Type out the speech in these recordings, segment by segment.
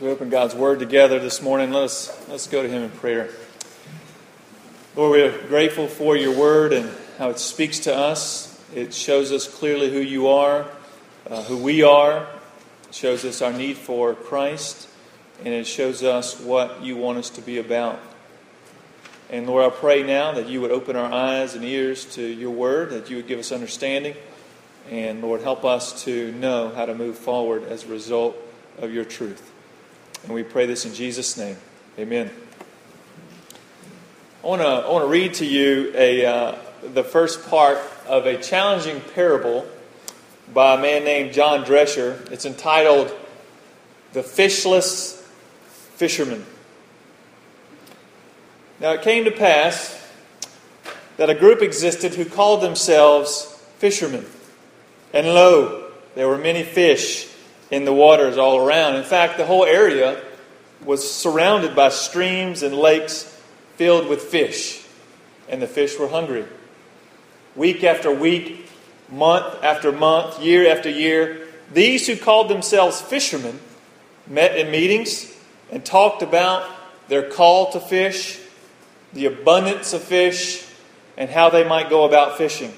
We open God's Word together this morning, let us, let's go to Him in prayer. Lord, we are grateful for your Word and how it speaks to us. It shows us clearly who you are, uh, who we are. It shows us our need for Christ, and it shows us what you want us to be about. And Lord, I pray now that you would open our eyes and ears to your Word, that you would give us understanding. And Lord, help us to know how to move forward as a result of your truth. And we pray this in Jesus' name. Amen. I want to I read to you a, uh, the first part of a challenging parable by a man named John Drescher. It's entitled The Fishless Fisherman. Now it came to pass that a group existed who called themselves fishermen. And lo, there were many fish in the waters all around. In fact, the whole area was surrounded by streams and lakes filled with fish, and the fish were hungry. Week after week, month after month, year after year, these who called themselves fishermen met in meetings and talked about their call to fish, the abundance of fish, and how they might go about fishing.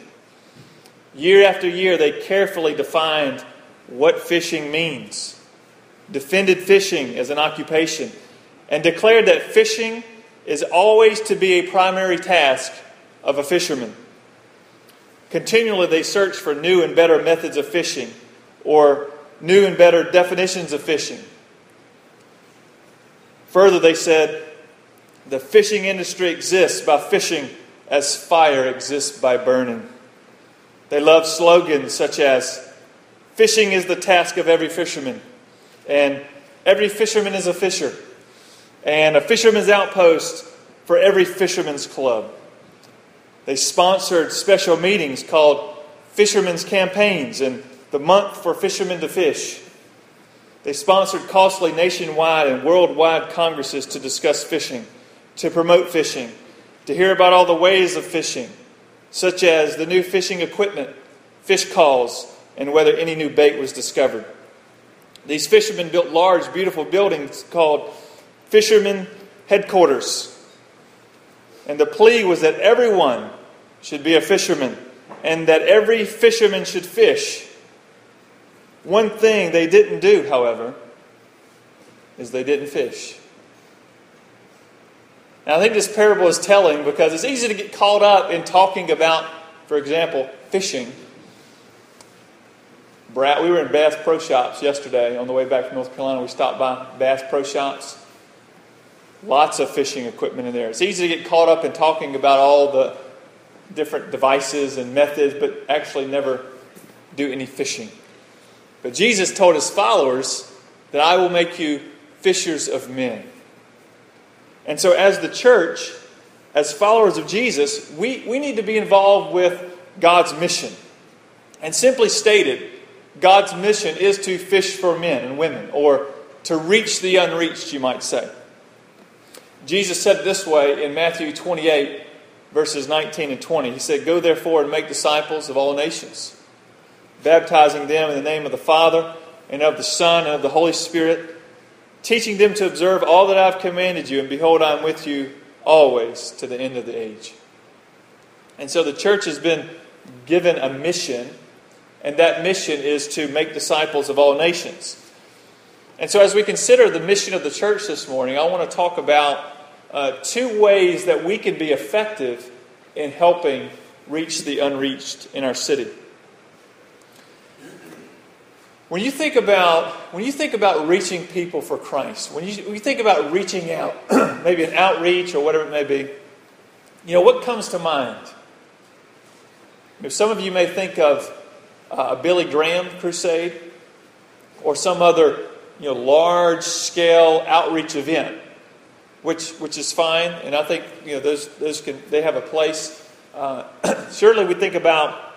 Year after year, they carefully defined what fishing means, defended fishing as an occupation, and declared that fishing is always to be a primary task of a fisherman. Continually, they searched for new and better methods of fishing or new and better definitions of fishing. Further, they said the fishing industry exists by fishing as fire exists by burning. They loved slogans such as Fishing is the task of every fisherman. And every fisherman is a fisher. And a fisherman's outpost for every fisherman's club. They sponsored special meetings called Fishermen's Campaigns and the Month for Fishermen to Fish. They sponsored costly nationwide and worldwide congresses to discuss fishing, to promote fishing, to hear about all the ways of fishing, such as the new fishing equipment, fish calls, and whether any new bait was discovered. These fishermen built large, beautiful buildings called Fishermen Headquarters. And the plea was that everyone should be a fisherman and that every fisherman should fish. One thing they didn't do, however, is they didn't fish. Now, I think this parable is telling because it's easy to get caught up in talking about, for example, fishing Brad, we were in Bass Pro Shops yesterday on the way back from North Carolina. We stopped by Bass Pro Shops. Lots of fishing equipment in there. It's easy to get caught up in talking about all the different devices and methods, but actually never do any fishing. But Jesus told his followers that I will make you fishers of men. And so, as the church, as followers of Jesus, we, we need to be involved with God's mission. And simply stated, God's mission is to fish for men and women, or to reach the unreached, you might say. Jesus said this way in Matthew 28, verses 19 and 20. He said, Go therefore and make disciples of all nations, baptizing them in the name of the Father, and of the Son, and of the Holy Spirit, teaching them to observe all that I've commanded you, and behold, I am with you always to the end of the age. And so the church has been given a mission and that mission is to make disciples of all nations. And so, as we consider the mission of the church this morning, I want to talk about uh, two ways that we can be effective in helping reach the unreached in our city. When you think about when you think about reaching people for Christ, when you, when you think about reaching out, maybe an outreach or whatever it may be, you know what comes to mind. Some of you may think of uh, a Billy Graham crusade or some other you know, large scale outreach event, which, which is fine. And I think you know, those, those can, they have a place. Uh, certainly, we think about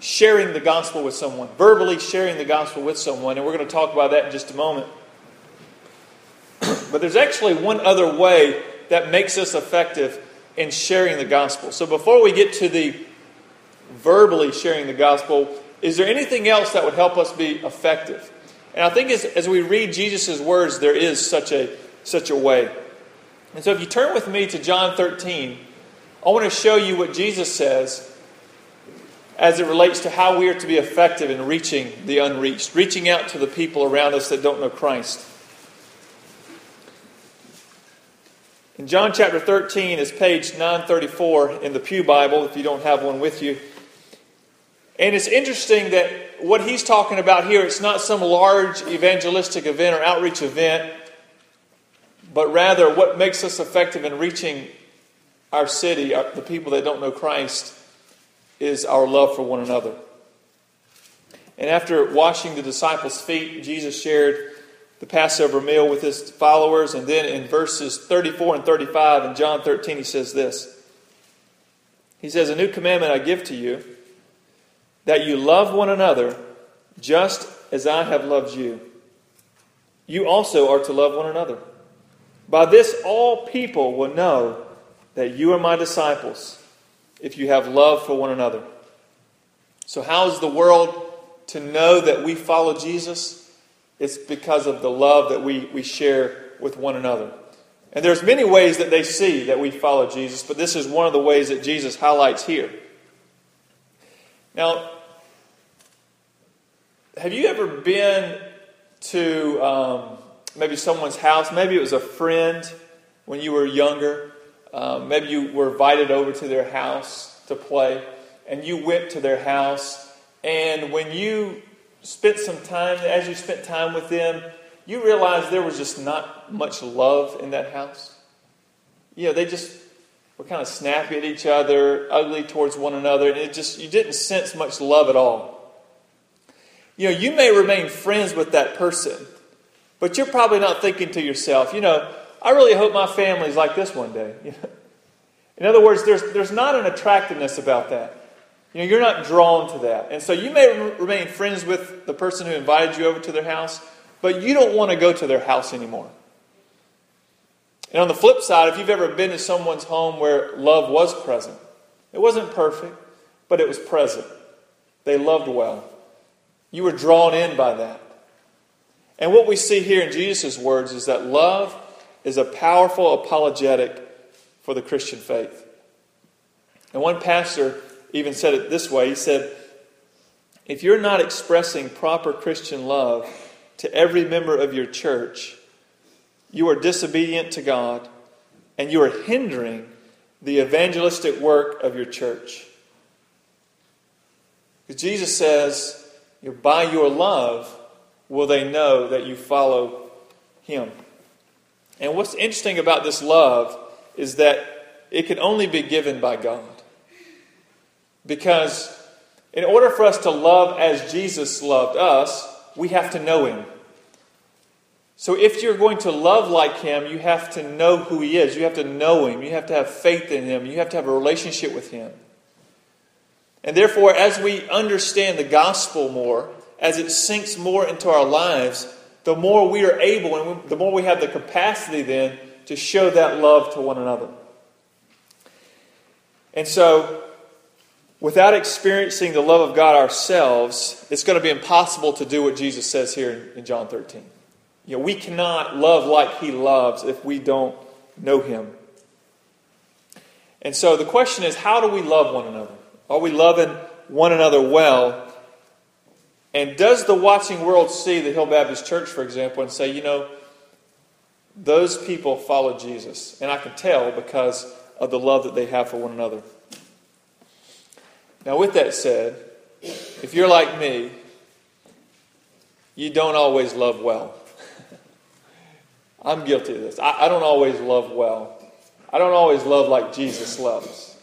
sharing the gospel with someone, verbally sharing the gospel with someone, and we're going to talk about that in just a moment. but there's actually one other way that makes us effective in sharing the gospel. So before we get to the verbally sharing the gospel, is there anything else that would help us be effective? And I think as, as we read Jesus' words, there is such a, such a way. And so if you turn with me to John 13, I want to show you what Jesus says as it relates to how we are to be effective in reaching the unreached, reaching out to the people around us that don't know Christ. In John chapter 13 is page 934 in the Pew Bible, if you don't have one with you. And it's interesting that what he's talking about here, it's not some large evangelistic event or outreach event, but rather what makes us effective in reaching our city, our, the people that don't know Christ, is our love for one another. And after washing the disciples' feet, Jesus shared the Passover meal with his followers. And then in verses 34 and 35 in John 13, he says this He says, A new commandment I give to you, that you love one another just as I have loved you. You also are to love one another. By this, all people will know that you are my disciples if you have love for one another. So, how is the world to know that we follow Jesus? It's because of the love that we, we share with one another. And there's many ways that they see that we follow Jesus, but this is one of the ways that Jesus highlights here. Now, have you ever been to um, maybe someone's house? Maybe it was a friend when you were younger. Um, maybe you were invited over to their house to play, and you went to their house. And when you spent some time, as you spent time with them, you realized there was just not much love in that house. You know, they just were kind of snappy at each other, ugly towards one another, and it just you didn't sense much love at all. You know, you may remain friends with that person, but you're probably not thinking to yourself, you know, I really hope my family's like this one day. In other words, there's, there's not an attractiveness about that. You know, you're not drawn to that. And so you may remain friends with the person who invited you over to their house, but you don't want to go to their house anymore. And on the flip side, if you've ever been to someone's home where love was present, it wasn't perfect, but it was present. They loved well. You were drawn in by that. And what we see here in Jesus' words is that love is a powerful apologetic for the Christian faith. And one pastor even said it this way he said, If you're not expressing proper Christian love to every member of your church, you are disobedient to God and you are hindering the evangelistic work of your church. Because Jesus says, by your love will they know that you follow him. And what's interesting about this love is that it can only be given by God. Because in order for us to love as Jesus loved us, we have to know Him. So if you're going to love like Him, you have to know who He is. You have to know Him. You have to have faith in Him. You have to have a relationship with Him. And therefore, as we understand the gospel more, as it sinks more into our lives, the more we are able and the more we have the capacity then to show that love to one another. And so, without experiencing the love of God ourselves, it's going to be impossible to do what Jesus says here in John 13. You know, we cannot love like he loves if we don't know him. And so the question is how do we love one another? Are we loving one another well? And does the watching world see the Hill Baptist Church, for example, and say, you know, those people follow Jesus? And I can tell because of the love that they have for one another. Now, with that said, if you're like me, you don't always love well. I'm guilty of this. I, I, don't always love well. I don't always love like Jesus loves.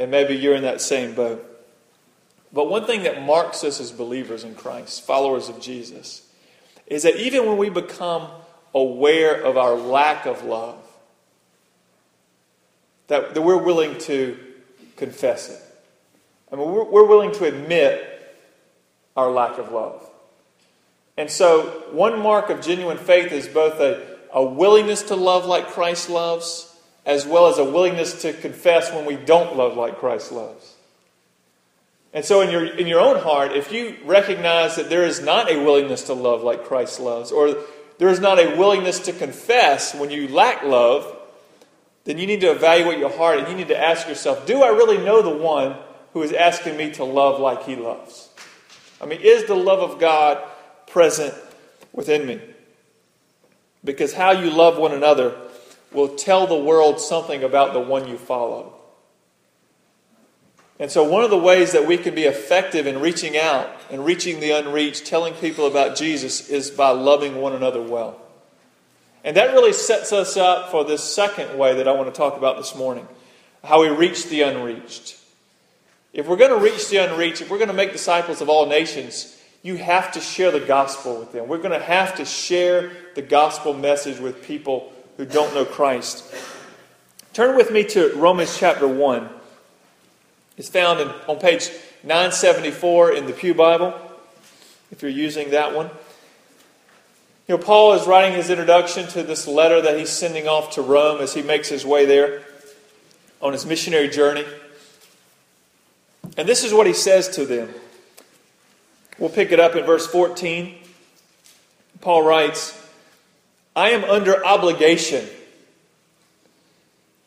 And maybe you're in that same boat. But one thing that marks us as believers in Christ, followers of Jesus, is that even when we become aware of our lack of love, that, that we're willing to confess it. I mean, we're, we're willing to admit our lack of love. And so, one mark of genuine faith is both a, a willingness to love like Christ loves, as well as a willingness to confess when we don't love like Christ loves. And so, in your, in your own heart, if you recognize that there is not a willingness to love like Christ loves, or there is not a willingness to confess when you lack love, then you need to evaluate your heart and you need to ask yourself do I really know the one who is asking me to love like he loves? I mean, is the love of God present within me? Because how you love one another will tell the world something about the one you follow. And so, one of the ways that we can be effective in reaching out and reaching the unreached, telling people about Jesus, is by loving one another well. And that really sets us up for this second way that I want to talk about this morning how we reach the unreached. If we're going to reach the unreached, if we're going to make disciples of all nations, you have to share the gospel with them. We're going to have to share the gospel message with people who don't know Christ. Turn with me to Romans chapter 1. It's found in, on page 974 in the Pew Bible, if you're using that one. You know, Paul is writing his introduction to this letter that he's sending off to Rome as he makes his way there on his missionary journey. And this is what he says to them. We'll pick it up in verse 14. Paul writes, I am under obligation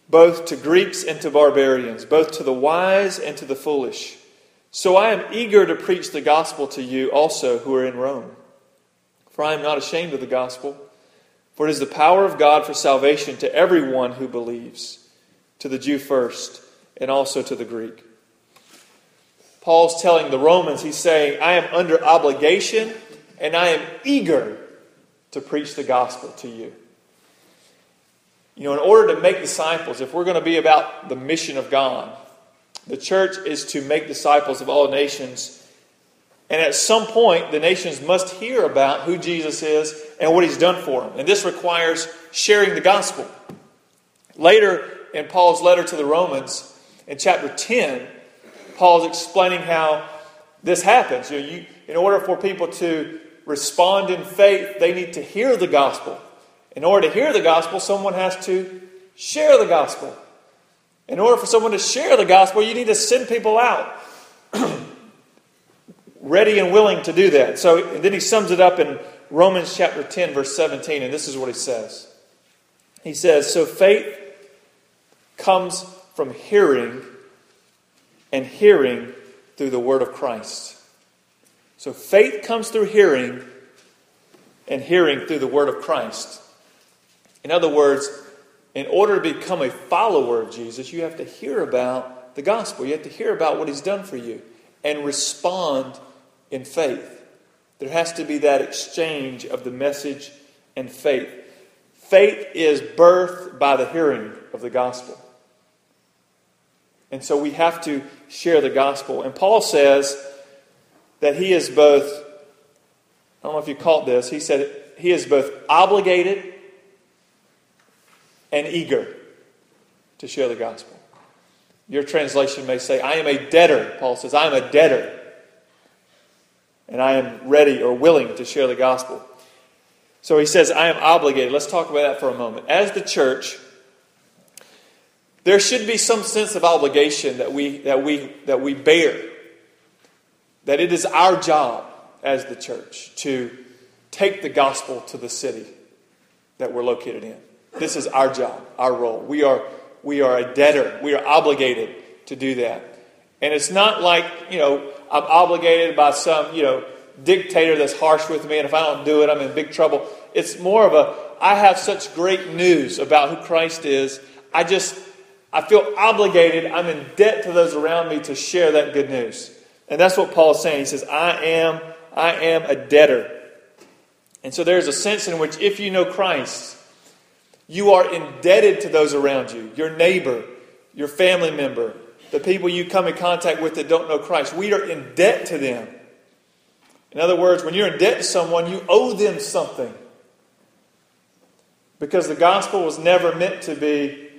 both to Greeks and to barbarians, both to the wise and to the foolish. So I am eager to preach the gospel to you also who are in Rome. For I am not ashamed of the gospel, for it is the power of God for salvation to everyone who believes, to the Jew first, and also to the Greek. Paul's telling the Romans, he's saying, I am under obligation and I am eager to preach the gospel to you. You know, in order to make disciples, if we're going to be about the mission of God, the church is to make disciples of all nations. And at some point, the nations must hear about who Jesus is and what he's done for them. And this requires sharing the gospel. Later in Paul's letter to the Romans, in chapter 10, Paul's explaining how this happens. You know, you, in order for people to respond in faith, they need to hear the gospel. In order to hear the gospel, someone has to share the gospel. In order for someone to share the gospel, you need to send people out ready and willing to do that. So then he sums it up in Romans chapter 10, verse 17, and this is what he says. He says, So faith comes from hearing, and hearing through the word of Christ. So faith comes through hearing, and hearing through the word of Christ. In other words, in order to become a follower of Jesus, you have to hear about the gospel. You have to hear about what he's done for you and respond in faith. There has to be that exchange of the message and faith. Faith is birthed by the hearing of the gospel. And so we have to share the gospel. And Paul says that he is both, I don't know if you caught this, he said he is both obligated and eager to share the gospel. Your translation may say, I am a debtor. Paul says, I am a debtor. And I am ready or willing to share the gospel. So he says, I am obligated. Let's talk about that for a moment. As the church, there should be some sense of obligation that we, that we, that we bear. That it is our job as the church to take the gospel to the city that we're located in. This is our job, our role. We are, we are a debtor. We are obligated to do that. And it's not like, you know, I'm obligated by some, you know, dictator that's harsh with me, and if I don't do it, I'm in big trouble. It's more of a, I have such great news about who Christ is. I just, I feel obligated. I'm in debt to those around me to share that good news. And that's what Paul's saying. He says, I am, I am a debtor. And so there's a sense in which if you know Christ, you are indebted to those around you, your neighbor, your family member, the people you come in contact with that don't know Christ. We are in debt to them. In other words, when you're in debt to someone, you owe them something. Because the gospel was never meant to be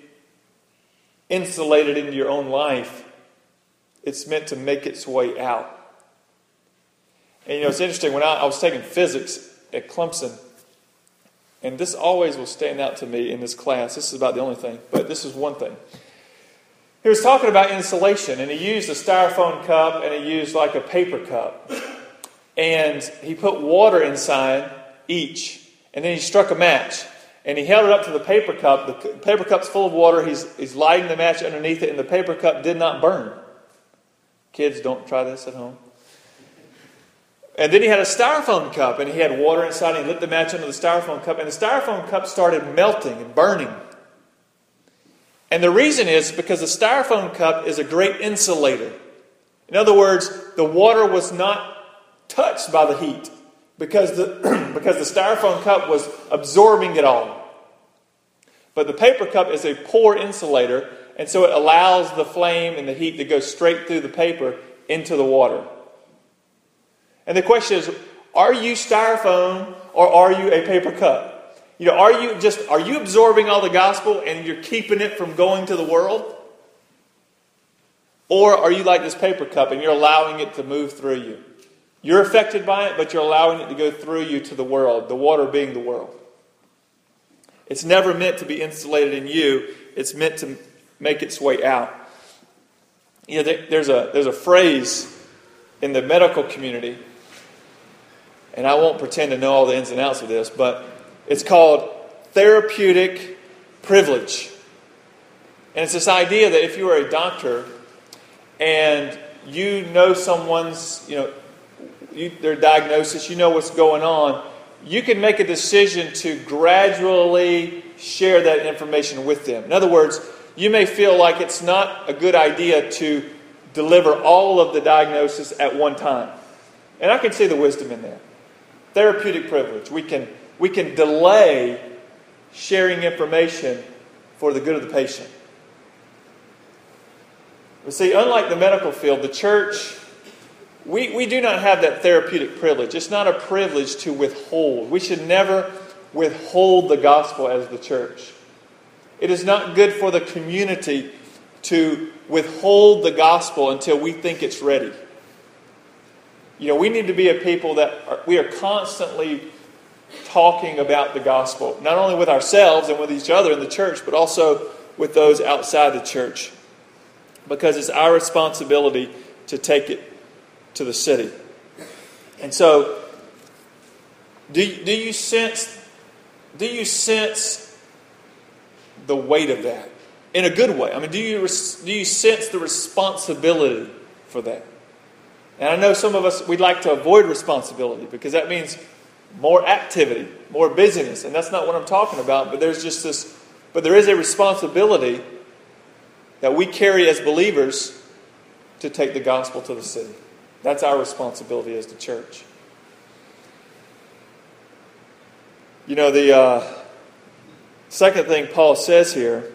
insulated into your own life, it's meant to make its way out. And you know, it's interesting, when I, I was taking physics at Clemson, and this always will stand out to me in this class. This is about the only thing, but this is one thing. he was talking about insulation, and he used a styrofoam cup and he used like a paper cup. And he put water inside each, and then he struck a match. And he held it up to the paper cup. The paper cup's full of water. He's, he's lighting the match underneath it, and the paper cup did not burn. Kids, don't try this at home. And then he had a styrofoam cup, and he had water inside, and he lit the match under the styrofoam cup, and the styrofoam cup started melting and burning. And the reason is because the styrofoam cup is a great insulator. In other words, the water was not touched by the heat because the, because the styrofoam cup was absorbing it all. But the paper cup is a poor insulator, and so it allows the flame and the heat to go straight through the paper into the water. And the question is are you styrofoam or are you a paper cup? You know, are you just are you absorbing all the gospel and you're keeping it from going to the world? Or are you like this paper cup and you're allowing it to move through you? You're affected by it, but you're allowing it to go through you to the world, the water being the world. It's never meant to be insulated in you, it's meant to make its way out. You know, there's a, there's a phrase in the medical community, and I won't pretend to know all the ins and outs of this, but it's called therapeutic privilege. And it's this idea that if you are a doctor and you know someone's, you know, you, their diagnosis, you know what's going on, you can make a decision to gradually share that information with them. In other words, you may feel like it's not a good idea to deliver all of the diagnosis at one time. And I can see the wisdom in that. Therapeutic privilege. We can we can delay sharing information for the good of the patient. But see, unlike the medical field, the church, we, we do not have that therapeutic privilege. It's not a privilege to withhold. We should never withhold the gospel as the church. It is not good for the community to withhold the gospel until we think it's ready. You know, we need to be a people that are, we are constantly talking about the gospel, not only with ourselves and with each other in the church, but also with those outside the church. Because it's our responsibility to take it to the city. And so, do, do you sense do you sense the weight of that in a good way? I mean, do you do you sense the responsibility for that? And I know some of us we'd like to avoid responsibility because that means more activity, more busyness. And that's not what I'm talking about, but there's just this, but there is a responsibility that we carry as believers to take the gospel to the city. That's our responsibility as the church. You know, the uh, second thing Paul says here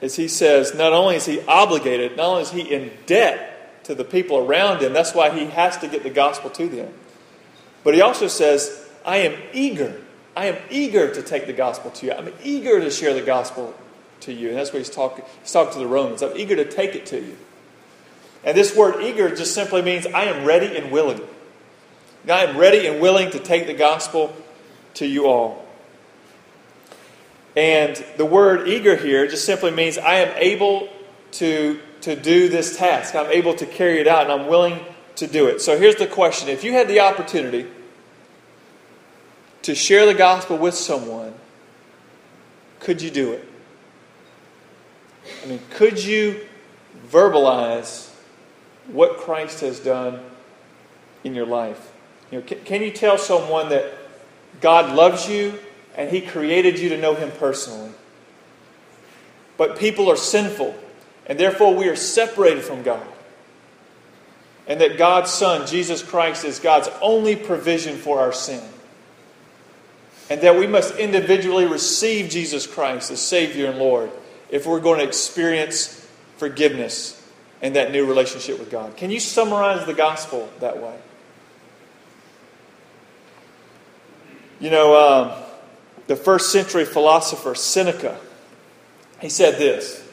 is he says not only is he obligated, not only is he in debt to the people around him, that's why he has to get the gospel to them. But he also says, I am eager. I am eager to take the gospel to you. I'm eager to share the gospel to you. And that's what he's talking. He's talking to the Romans. I'm eager to take it to you. And this word eager just simply means I am ready and willing. I am ready and willing to take the gospel to you all. And the word eager here just simply means I am able to, to do this task. I'm able to carry it out, and I'm willing to do it. So here's the question if you had the opportunity to share the gospel with someone, could you do it? I mean, could you verbalize what Christ has done in your life? You know, can, can you tell someone that God loves you and He created you to know Him personally? But people are sinful, and therefore we are separated from God and that God's Son, Jesus Christ, is God's only provision for our sin. And that we must individually receive Jesus Christ as Savior and Lord if we're going to experience forgiveness and that new relationship with God. Can you summarize the gospel that way? You know, um, the first century philosopher Seneca, he said this.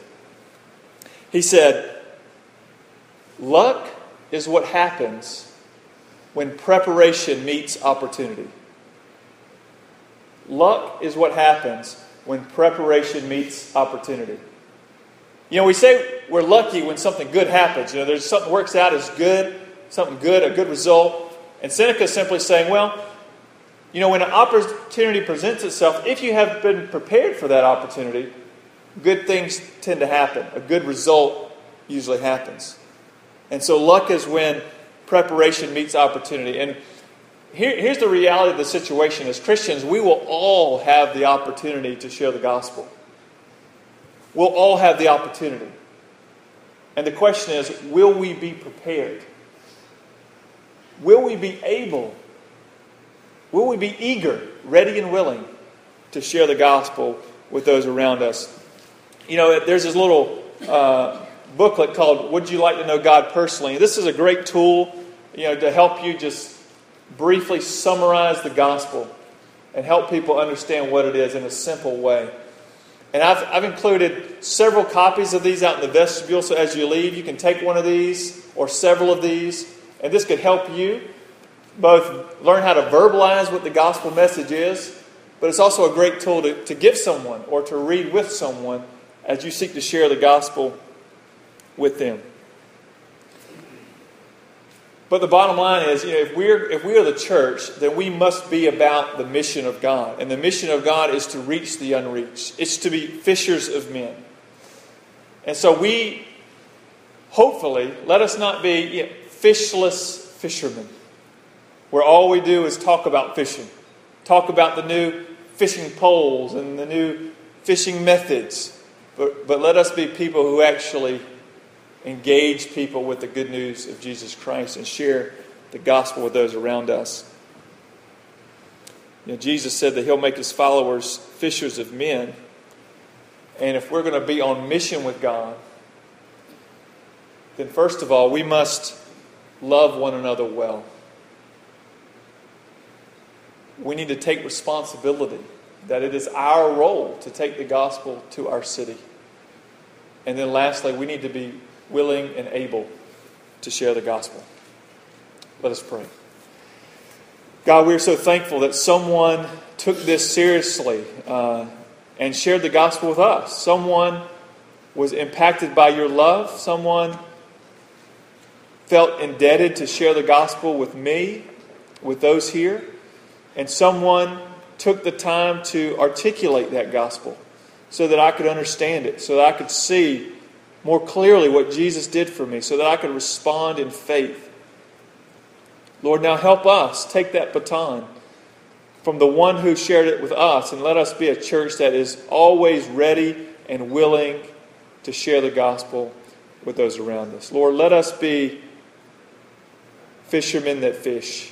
He said, Luck is what happens when preparation meets opportunity. Luck is what happens when preparation meets opportunity. You know, we say we're lucky when something good happens. You know, there's something works out as good, something good, a good result. And Seneca is simply saying, well, you know, when an opportunity presents itself, if you have been prepared for that opportunity, good things tend to happen. A good result usually happens. And so luck is when preparation meets opportunity. And here, here's the reality of the situation as Christians, we will all have the opportunity to share the gospel. We'll all have the opportunity. And the question is will we be prepared? Will we be able? Will we be eager, ready, and willing to share the gospel with those around us? You know, there's this little uh, booklet called Would You Like to Know God Personally? This is a great tool, you know, to help you just briefly summarize the gospel and help people understand what it is in a simple way. And I've, I've included several copies of these out in the vestibule, so as you leave, you can take one of these or several of these, and this could help you both learn how to verbalize what the gospel message is, but it's also a great tool to, to give someone or to read with someone as you seek to share the gospel with them. But the bottom line is, you know, if we're if we are the church, then we must be about the mission of God. And the mission of God is to reach the unreached. It's to be fishers of men. And so we hopefully let us not be you know, fishless fishermen, where all we do is talk about fishing, talk about the new fishing poles and the new fishing methods. But, but let us be people who actually engage people with the good news of Jesus Christ and share the gospel with those around us. You know, Jesus said that he'll make his followers fishers of men. And if we're going to be on mission with God, then first of all, we must love one another well. We need to take responsibility that it is our role to take the gospel to our city. And then lastly, we need to be willing, and able to share the gospel. Let us pray. God, we're so thankful that someone took this seriously uh, and shared the gospel with us. Someone was impacted by your love. Someone felt indebted to share the gospel with me, with those here. And someone took the time to articulate that gospel so that I could understand it, so that I could see more clearly what Jesus did for me so that I could respond in faith. Lord, now help us take that baton from the one who shared it with us and let us be a church that is always ready and willing to share the gospel with those around us. Lord, let us be fishermen that fish.